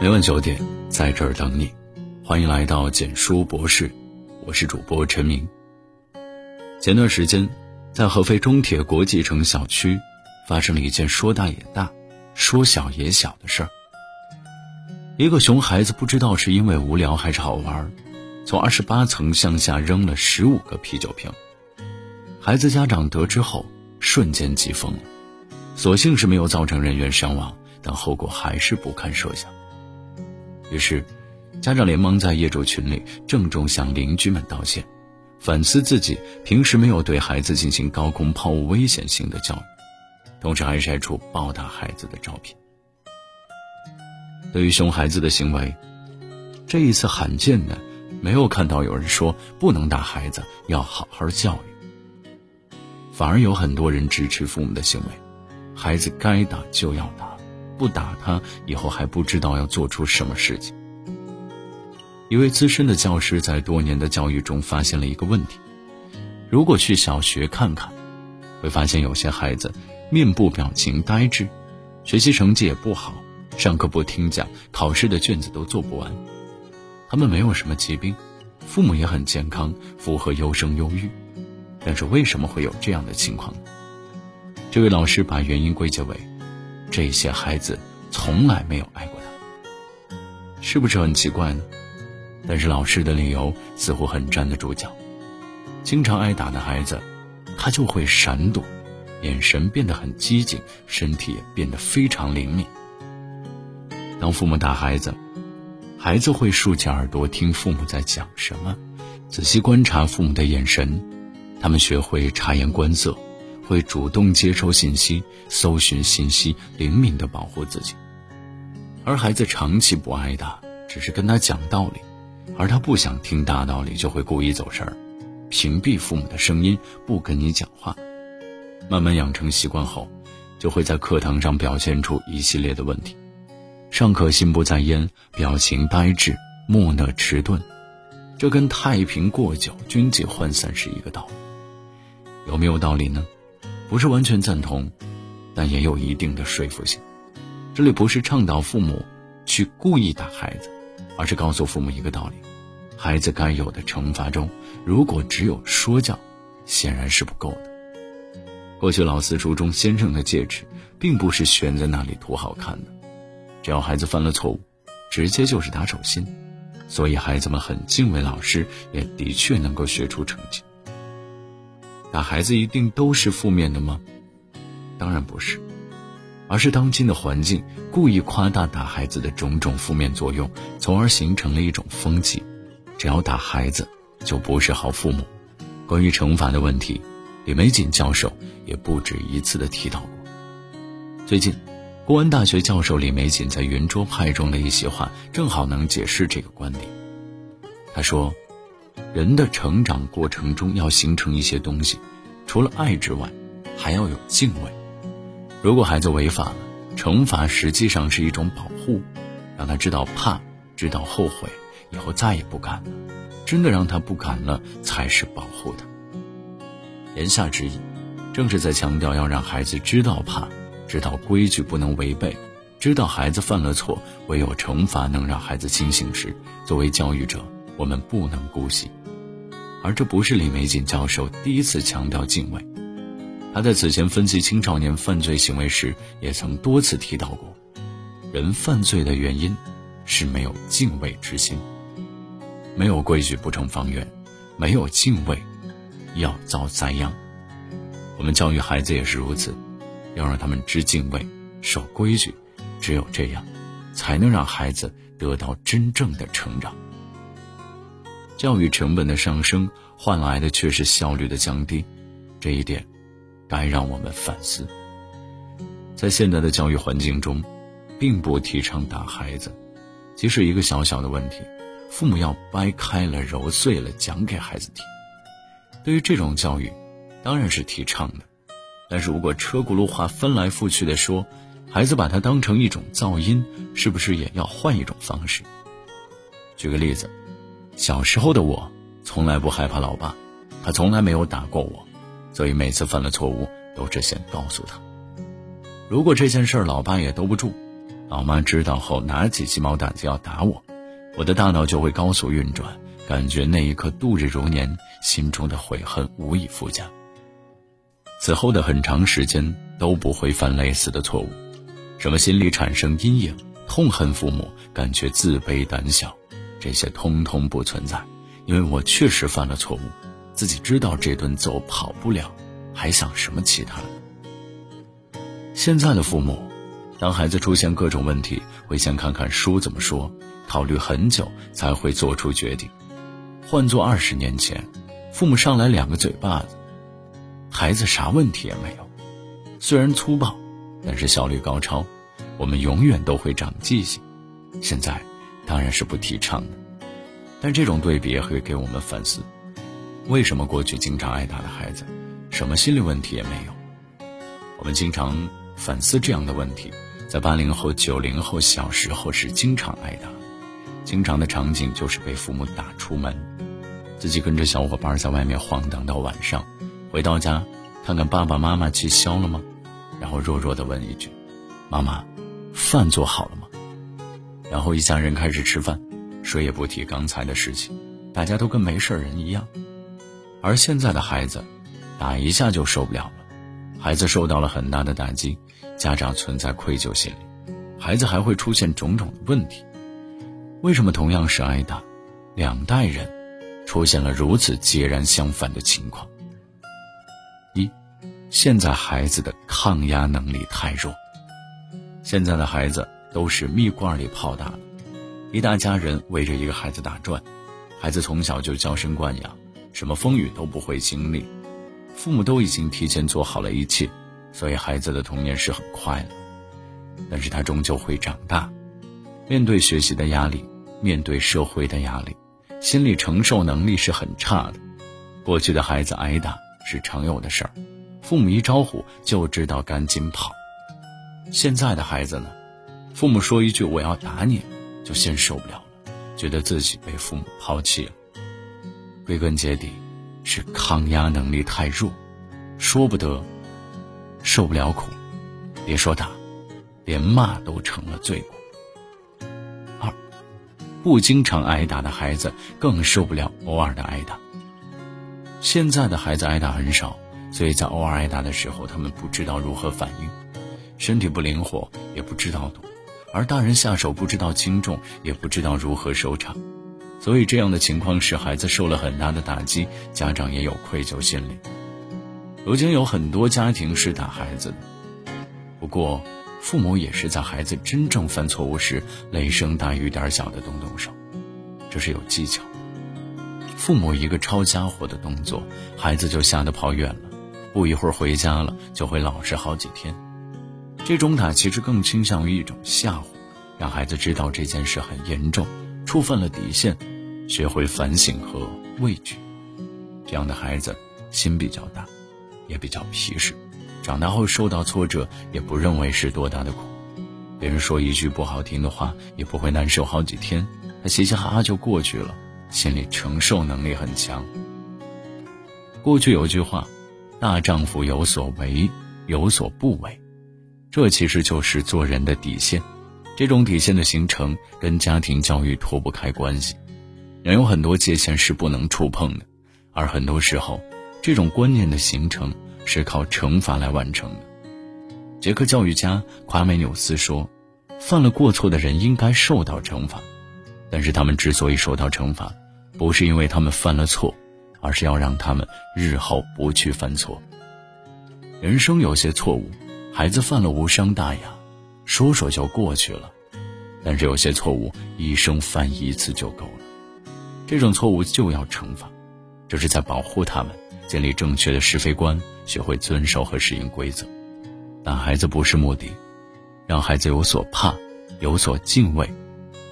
每晚九点，在这儿等你。欢迎来到简书博士，我是主播陈明。前段时间，在合肥中铁国际城小区，发生了一件说大也大，说小也小的事儿。一个熊孩子不知道是因为无聊还是好玩，从二十八层向下扔了十五个啤酒瓶。孩子家长得知后，瞬间急疯了，所幸是没有造成人员伤亡，但后果还是不堪设想。于是，家长连忙在业主群里郑重向邻居们道歉，反思自己平时没有对孩子进行高空抛物危险性的教育，同时还晒出暴打孩子的照片。对于熊孩子的行为，这一次罕见的没有看到有人说不能打孩子，要好好教育，反而有很多人支持父母的行为，孩子该打就要打。不打他，以后还不知道要做出什么事情。一位资深的教师在多年的教育中发现了一个问题：如果去小学看看，会发现有些孩子面部表情呆滞，学习成绩也不好，上课不听讲，考试的卷子都做不完。他们没有什么疾病，父母也很健康，符合优生优育。但是为什么会有这样的情况？这位老师把原因归结为。这些孩子从来没有爱过他，是不是很奇怪呢？但是老师的理由似乎很站得住脚。经常挨打的孩子，他就会闪躲，眼神变得很机警，身体也变得非常灵敏。当父母打孩子，孩子会竖起耳朵听父母在讲什么，仔细观察父母的眼神，他们学会察言观色。会主动接收信息、搜寻信息，灵敏地保护自己。而孩子长期不挨打，只是跟他讲道理，而他不想听大道理，就会故意走神儿，屏蔽父母的声音，不跟你讲话。慢慢养成习惯后，就会在课堂上表现出一系列的问题：上课心不在焉，表情呆滞，木讷迟钝。这跟太平过久、军纪涣散是一个道理。有没有道理呢？不是完全赞同，但也有一定的说服性。这里不是倡导父母去故意打孩子，而是告诉父母一个道理：孩子该有的惩罚中，如果只有说教，显然是不够的。过去老四书中先生的戒尺，并不是悬在那里图好看的，只要孩子犯了错误，直接就是打手心，所以孩子们很敬畏老师，也的确能够学出成绩。打孩子一定都是负面的吗？当然不是，而是当今的环境故意夸大打孩子的种种负面作用，从而形成了一种风气：只要打孩子就不是好父母。关于惩罚的问题，李玫瑾教授也不止一次的提到过。最近，公安大学教授李玫瑾在圆桌派中的一席话，正好能解释这个观点。他说。人的成长过程中要形成一些东西，除了爱之外，还要有敬畏。如果孩子违法了，惩罚实际上是一种保护，让他知道怕，知道后悔，以后再也不敢了。真的让他不敢了，才是保护他。言下之意，正是在强调要让孩子知道怕，知道规矩不能违背，知道孩子犯了错，唯有惩罚能让孩子清醒时，作为教育者。我们不能姑息，而这不是李玫瑾教授第一次强调敬畏。他在此前分析青少年犯罪行为时，也曾多次提到过：人犯罪的原因是没有敬畏之心。没有规矩不成方圆，没有敬畏，要遭灾殃。我们教育孩子也是如此，要让他们知敬畏、守规矩，只有这样，才能让孩子得到真正的成长。教育成本的上升换来的却是效率的降低，这一点该让我们反思。在现在的教育环境中，并不提倡打孩子，即使一个小小的问题，父母要掰开了揉碎了讲给孩子听。对于这种教育，当然是提倡的，但是如果车轱辘话翻来覆去的说，孩子把它当成一种噪音，是不是也要换一种方式？举个例子。小时候的我从来不害怕老爸，他从来没有打过我，所以每次犯了错误都是先告诉他。如果这件事老爸也兜不住，老妈知道后拿起鸡毛掸子要打我，我的大脑就会高速运转，感觉那一刻度日如年，心中的悔恨无以复加。此后的很长时间都不会犯类似的错误，什么心里产生阴影、痛恨父母、感觉自卑胆小，这些通通不存在，因为我确实犯了错误，自己知道这顿揍跑不了，还想什么其他的？现在的父母。当孩子出现各种问题，会先看看书怎么说，考虑很久才会做出决定。换做二十年前，父母上来两个嘴巴子，孩子啥问题也没有。虽然粗暴，但是效率高超。我们永远都会长记性。现在当然是不提倡的，但这种对比也会给我们反思：为什么过去经常挨打的孩子，什么心理问题也没有？我们经常反思这样的问题。在八零后、九零后小时候是经常挨打，经常的场景就是被父母打出门，自己跟着小伙伴在外面晃荡到晚上，回到家看看爸爸妈妈气消了吗？然后弱弱的问一句：“妈妈，饭做好了吗？”然后一家人开始吃饭，谁也不提刚才的事情，大家都跟没事人一样。而现在的孩子，打一下就受不了了，孩子受到了很大的打击。家长存在愧疚心理，孩子还会出现种种的问题。为什么同样是挨打，两代人出现了如此截然相反的情况？一，现在孩子的抗压能力太弱。现在的孩子都是蜜罐里泡大的，一大家人围着一个孩子打转，孩子从小就娇生惯养，什么风雨都不会经历，父母都已经提前做好了一切。所以孩子的童年是很快乐，但是他终究会长大，面对学习的压力，面对社会的压力，心理承受能力是很差的。过去的孩子挨打是常有的事儿，父母一招呼就知道赶紧跑。现在的孩子呢，父母说一句我要打你，就先受不了了，觉得自己被父母抛弃了。归根结底，是抗压能力太弱，说不得。受不了苦，别说打，连骂都成了罪过。二，不经常挨打的孩子更受不了偶尔的挨打。现在的孩子挨打很少，所以在偶尔挨打的时候，他们不知道如何反应，身体不灵活，也不知道躲；而大人下手不知道轻重，也不知道如何收场，所以这样的情况使孩子受了很大的打击，家长也有愧疚心理。如今有很多家庭是打孩子的，不过父母也是在孩子真正犯错误时，雷声大雨点小的动动手，这是有技巧。父母一个抄家伙的动作，孩子就吓得跑远了，不一会儿回家了就会老实好几天。这种打其实更倾向于一种吓唬，让孩子知道这件事很严重，触犯了底线，学会反省和畏惧。这样的孩子心比较大。也比较皮实，长大后受到挫折也不认为是多大的苦，别人说一句不好听的话也不会难受好几天，他嘻嘻哈哈就过去了，心理承受能力很强。过去有句话，大丈夫有所为，有所不为，这其实就是做人的底线。这种底线的形成跟家庭教育脱不开关系，人有很多界限是不能触碰的，而很多时候。这种观念的形成是靠惩罚来完成的。捷克教育家夸美纽斯说：“犯了过错的人应该受到惩罚，但是他们之所以受到惩罚，不是因为他们犯了错，而是要让他们日后不去犯错。人生有些错误，孩子犯了无伤大雅，说说就过去了；但是有些错误，一生犯一次就够了，这种错误就要惩罚，这是在保护他们。”建立正确的是非观，学会遵守和适应规则。打孩子不是目的，让孩子有所怕、有所敬畏，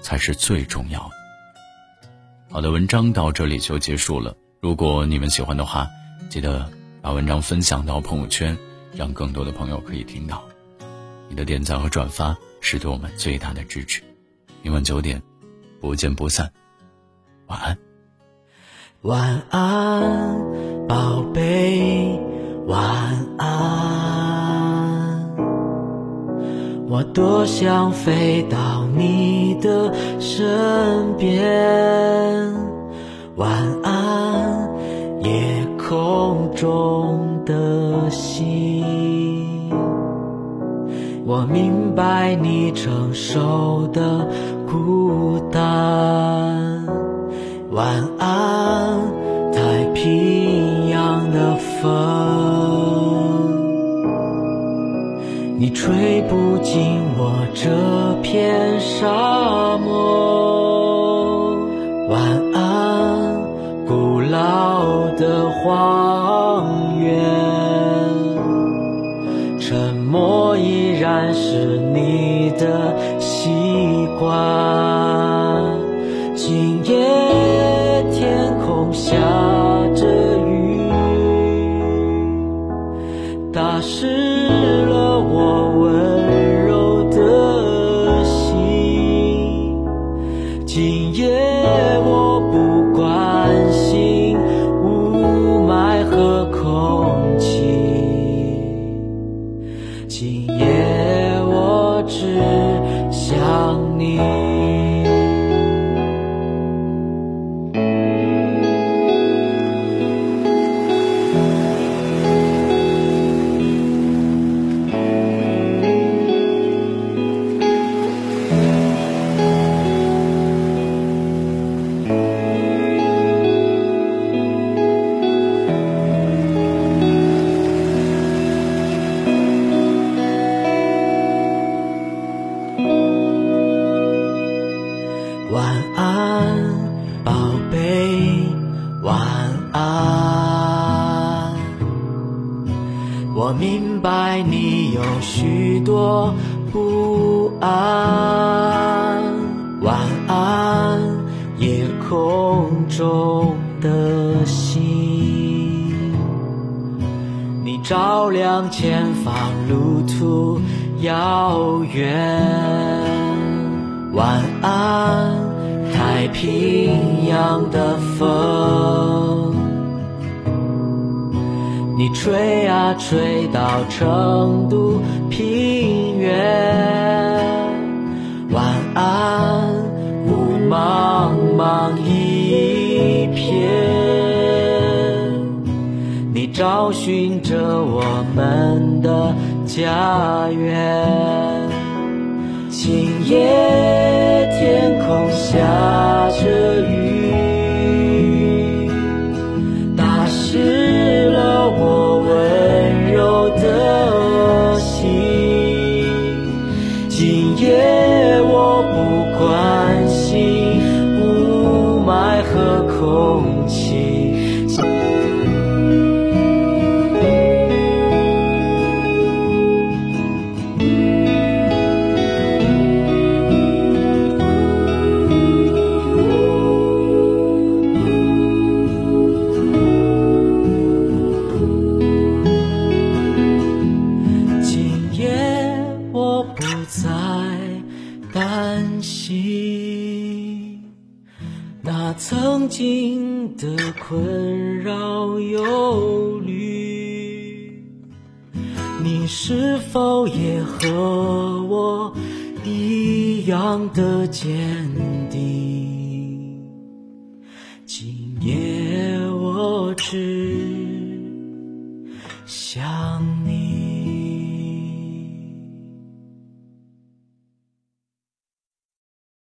才是最重要的。好的，文章到这里就结束了。如果你们喜欢的话，记得把文章分享到朋友圈，让更多的朋友可以听到。你的点赞和转发是对我们最大的支持。明晚九点，不见不散。晚安。晚安，宝贝，晚安。我多想飞到你的身边。晚安，夜空中的我明白你承受的孤单。晚安，太平洋的风。你吹不进我这片沙漠。晚安，古老的花明白你有许多不安。晚安，夜空中的星，你照亮前方路途遥远。晚安，太平洋的风，你吹啊吹到成都平原。晚安，雾茫茫一片，你找寻着我们的家园。的困扰忧虑，你是否也和我一样的坚定？今夜我只想。